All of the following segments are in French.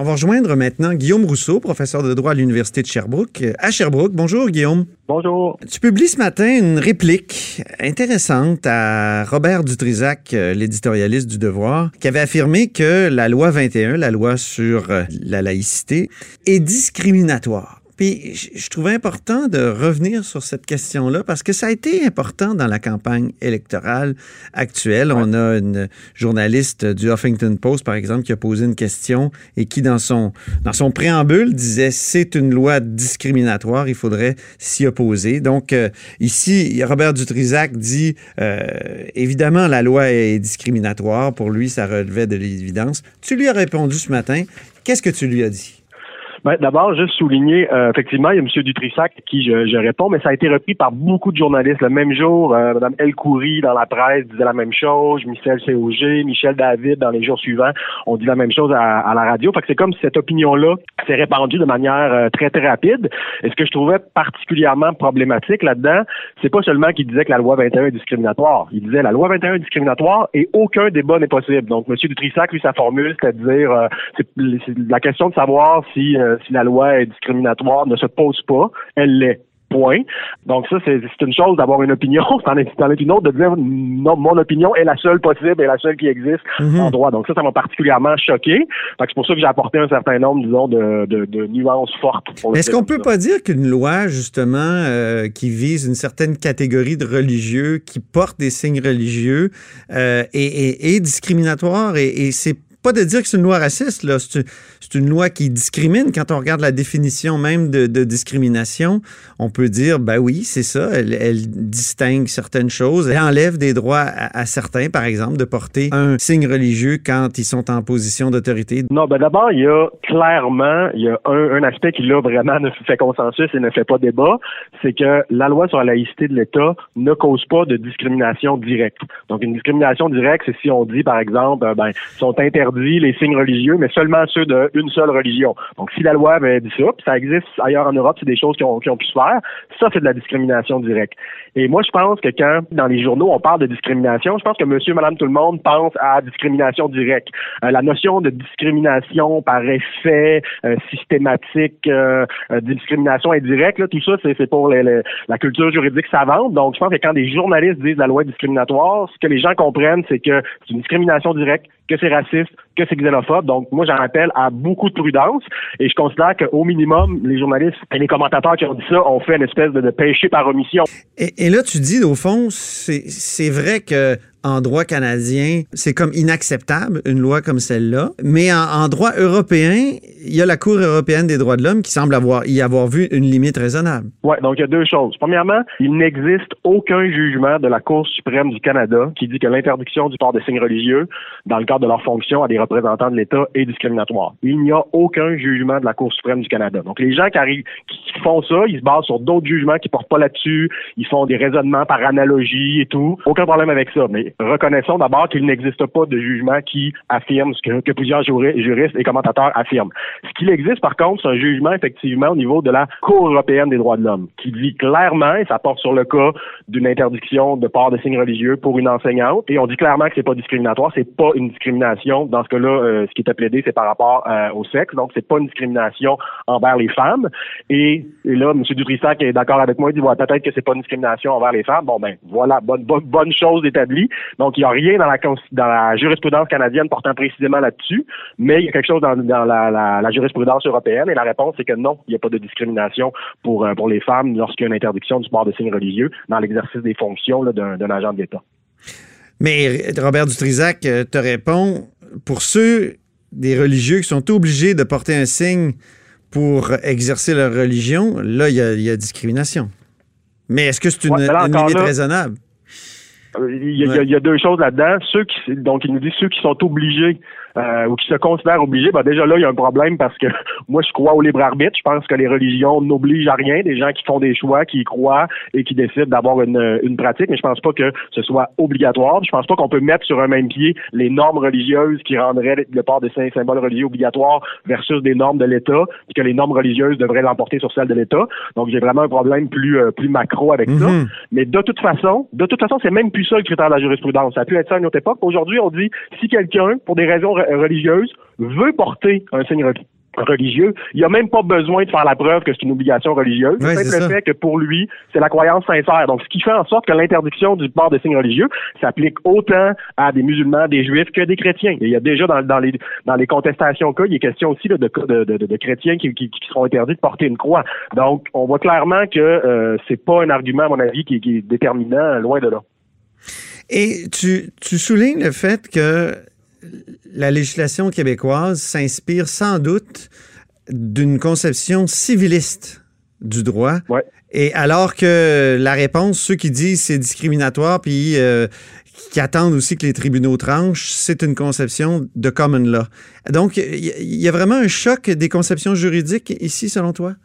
On va rejoindre maintenant Guillaume Rousseau, professeur de droit à l'Université de Sherbrooke. À Sherbrooke, bonjour Guillaume. Bonjour. Tu publies ce matin une réplique intéressante à Robert Dutrisac, euh, l'éditorialiste du Devoir, qui avait affirmé que la loi 21, la loi sur euh, la laïcité, est discriminatoire. Puis je trouvais important de revenir sur cette question-là parce que ça a été important dans la campagne électorale actuelle. On a une journaliste du Huffington Post, par exemple, qui a posé une question et qui, dans son, dans son préambule, disait c'est une loi discriminatoire, il faudrait s'y opposer. Donc, euh, ici, Robert Dutrisac dit euh, évidemment, la loi est discriminatoire. Pour lui, ça relevait de l'évidence. Tu lui as répondu ce matin. Qu'est-ce que tu lui as dit? Ben, D'abord, juste souligner, euh, effectivement, il y a M. Dutrissac qui je, je, réponds, mais ça a été repris par beaucoup de journalistes. Le même jour, euh, Mme El Khoury dans la presse disait la même chose, Michel COG, Michel David dans les jours suivants ont dit la même chose à, à la radio. Fait que c'est comme si cette opinion-là s'est répandue de manière euh, très, très rapide. Et ce que je trouvais particulièrement problématique là-dedans, c'est pas seulement qu'il disait que la loi 21 est discriminatoire. Il disait la loi 21 est discriminatoire et aucun débat n'est possible. Donc, M. Dutrissac, lui, sa formule, c'est-à-dire, euh, c'est la question de savoir si euh, si la loi est discriminatoire ne se pose pas, elle l'est. Point. Donc ça, c'est une chose d'avoir une opinion, c'en est, est, une autre de dire non, mon opinion est la seule possible et la seule qui existe mm -hmm. en droit. Donc ça, ça m'a particulièrement choqué. C'est pour ça que j'ai apporté un certain nombre, disons, de, de, de nuances fortes. Est-ce qu'on peut pas dire qu'une loi, justement, euh, qui vise une certaine catégorie de religieux, qui porte des signes religieux, euh, est, est, est, discriminatoire et, et c'est pas de dire que c'est une loi raciste, là. C'est une loi qui discrimine. Quand on regarde la définition même de, discrimination, on peut dire, ben oui, c'est ça. Elle, distingue certaines choses. Elle enlève des droits à, certains, par exemple, de porter un signe religieux quand ils sont en position d'autorité. Non, ben d'abord, il y a clairement, il y a un, aspect qui, là, vraiment ne fait consensus et ne fait pas débat. C'est que la loi sur la laïcité de l'État ne cause pas de discrimination directe. Donc, une discrimination directe, c'est si on dit, par exemple, ben, sont interdits les signes religieux, mais seulement ceux d'une seule religion. Donc, si la loi avait dit ça, ça existe ailleurs en Europe, c'est des choses qui ont, pu se faire, ça, c'est de la discrimination directe. Et moi, je pense que quand, dans les journaux, on parle de discrimination, je pense que monsieur, madame, tout le monde pense à discrimination directe. Euh, la notion de discrimination par effet euh, systématique, euh, discrimination indirecte, tout ça, c'est pour la culture juridique savante. Donc, je pense que quand des journalistes disent la loi est discriminatoire, ce que les gens comprennent, c'est que c'est une discrimination directe, que c'est raciste, que c'est xénophobe. Donc, moi, j'en appelle à beaucoup de prudence et je considère qu'au minimum, les journalistes et les commentateurs qui ont dit ça ont fait une espèce de, péché par omission. Et, là, tu dis, au fond, c'est vrai que en droit canadien, c'est comme inacceptable, une loi comme celle-là. Mais en, droit européen, il y a la Cour européenne des droits de l'homme qui semble avoir, y avoir vu une limite raisonnable. Oui, donc il y a deux choses. Premièrement, il n'existe aucun jugement de la Cour suprême du Canada qui dit que l'interdiction du port de signes religieux dans le cadre de leur fonction à des représentants de l'État est discriminatoire. Il n'y a aucun jugement de la Cour suprême du Canada. Donc les gens qui, arrivent, qui font ça, ils se basent sur d'autres jugements qui portent pas là-dessus, ils font des raisonnements par analogie et tout. Aucun problème avec ça. Mais reconnaissons d'abord qu'il n'existe pas de jugement qui affirme ce que, plusieurs juristes et commentateurs affirment. Ce qu'il existe, par contre, c'est un jugement, effectivement, au niveau de la Cour européenne des droits de l'homme, qui dit clairement, et ça porte sur le cas d'une interdiction de port de signes religieux pour une enseignante, et on dit clairement que c'est pas discriminatoire, c'est pas une discrimination. Dans ce cas-là, euh, ce qui est plaidé, c'est par rapport euh, au sexe, donc c'est pas une discrimination envers les femmes. Et, là, M. Dutrissac est d'accord avec moi, il dit, ouais, peut-être que c'est pas une discrimination envers les femmes. Bon, ben, voilà, bonne, bonne, bonne chose établie. Donc, il n'y a rien dans la, dans la jurisprudence canadienne portant précisément là-dessus, mais il y a quelque chose dans, dans la, la, la, jurisprudence européenne et la réponse c'est que non, il n'y a pas de discrimination pour, euh, pour les femmes lorsqu'il y a une interdiction du port de signes religieux dans l'exercice des fonctions d'un agent de l'État. Mais Robert Dutrisac euh, te répond, pour ceux des religieux qui sont obligés de porter un signe pour exercer leur religion, là, il y a, il y a discrimination. Mais est-ce que c'est une, ouais, une limite là, raisonnable? Il y, a, ouais. il y, a, deux choses là-dedans. Ceux qui, donc, il nous dit ceux qui sont obligés euh, ou qui se considèrent obligés, ben déjà là, il y a un problème parce que moi, je crois au libre arbitre. Je pense que les religions n'obligent à rien. Des gens qui font des choix, qui y croient et qui décident d'avoir une, une pratique, mais je pense pas que ce soit obligatoire. Je pense pas qu'on peut mettre sur un même pied les normes religieuses qui rendraient le port des symboles religieux obligatoire versus des normes de l'État, et que les normes religieuses devraient l'emporter sur celles de l'État. Donc, j'ai vraiment un problème plus euh, plus macro avec mm -hmm. ça. Mm-hmm. Mais de toute façon, de toute façon, c'est même plus ça le critère de la jurisprudence. Ça a pu être ça à une autre époque. Aujourd'hui, on dit si quelqu'un, pour des raisons religieuse veut porter un signe religieux, il a même pas besoin de faire la preuve que c'est une obligation religieuse. c'est le fait que pour lui, c'est la croyance sincère. Donc, ce qui fait en sorte que l'interdiction du port de signes religieux s'applique autant à des musulmans, des juifs que des chrétiens. il y a déjà dans, les dans les contestations cas, il est question aussi de, de, de, chrétiens qui, qui, seront interdits de porter une croix. Donc, on voit clairement que euh, c'est pas un argument, à mon avis, qui, qui est déterminant, loin de là. Et tu, tu soulignes le fait que la législation québécoise s'inspire sans doute d'une conception civiliste du droit. Et alors que la réponse, ceux qui disent c'est discriminatoire, puis euh, qui attendent aussi que les tribunaux tranchent, c'est une conception de common law. Donc, il y a vraiment un choc des conceptions juridiques ici, selon toi?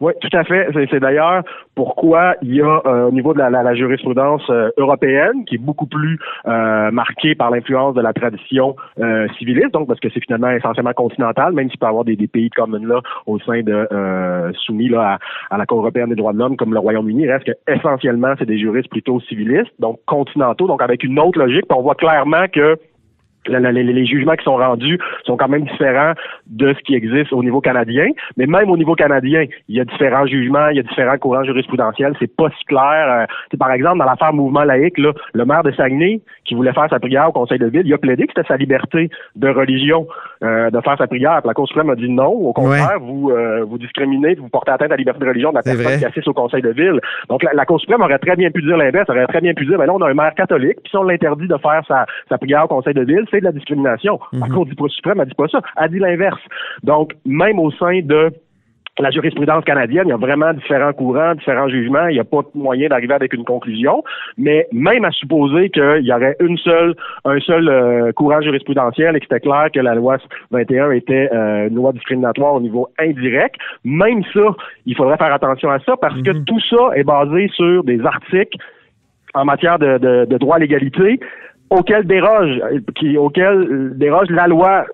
Oui, tout à fait. C'est d'ailleurs pourquoi il y a euh, au niveau de la, jurisprudence euh, européenne, qui est beaucoup plus euh, marquée par l'influence de la tradition civiliste, donc parce que c'est finalement essentiellement continental, même s'il peut y avoir des, pays de common là au sein de soumis là à, la Cour européenne des droits de l'homme, comme le Royaume-Uni, reste que essentiellement c'est des juristes plutôt civilistes, donc continentaux, donc avec une autre logique. on voit clairement que les, jugements qui sont rendus sont quand même différents de ce qui existe au niveau canadien. Mais même au niveau canadien, il y a différents jugements, il y a différents courants jurisprudentiels. C'est pas si clair. Euh, par exemple, dans l'affaire mouvement laïque, là, le maire de Saguenay, qui voulait faire sa prière au Conseil de ville, il a plaidé que c'était sa liberté de religion euh, de faire sa prière. la Cour suprême a dit non. Au contraire, vous euh, vous discriminez, vous portez atteinte à la liberté de religion de la personne qui assiste au Conseil de ville. Donc la, Cour suprême aurait très bien pu dire l'inverse. aurait très bien pu dire, ben là, on a un maire catholique, puis si on l'interdit de faire sa, sa prière au Conseil de ville, c'est de la discrimination. La mhm. Cour suprême a dit pas ça, a dit l'inverse. Donc, même au sein de la jurisprudence canadienne, il y a vraiment différents courants, différents jugements, il n'y a pas moyen d'arriver avec une conclusion, mais même à supposer qu'il y aurait une seule, un seul euh, courant jurisprudentiel et que c'était clair que la loi 21 était euh, une loi discriminatoire au niveau indirect, même ça, il faudrait faire attention à ça parce que mhm. tout ça est basé sur des articles en matière de, de, de droit à l'égalité auquel déroge, qui, auquel déroge la loi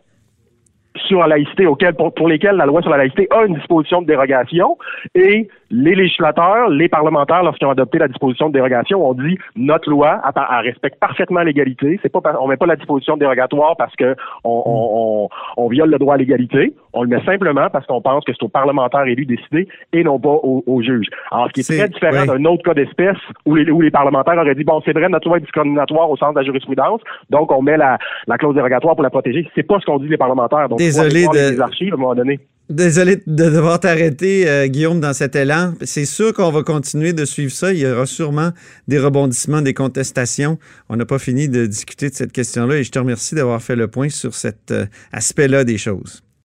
sur la laïcité, auquel, pour, pour, lesquels la loi sur la laïcité a une disposition de dérogation et les législateurs, les parlementaires, lorsqu'ils ont adopté la disposition de dérogation, ont dit notre loi respecte parfaitement l'égalité. C'est pas on met pas la disposition dérogatoire parce que on, on, viole le droit à l'égalité. On le met simplement parce qu'on pense que c'est aux parlementaires élus décider et non pas aux, juges. Alors, ce qui est, très différent d'un autre cas d'espèce où les, où les parlementaires auraient dit bon, c'est vrai, notre loi est discriminatoire au sens de la jurisprudence, donc on met la, la clause dérogatoire pour la protéger. C'est pas ce qu'ont dit les parlementaires. Donc, Désolé de. Les archives à un moment donné. Désolé de devoir t'arrêter, euh, Guillaume, dans cet élan. C'est sûr qu'on va continuer de suivre ça. Il y aura sûrement des rebondissements, des contestations. On n'a pas fini de discuter de cette question-là et je te remercie d'avoir fait le point sur cet euh, aspect-là des choses.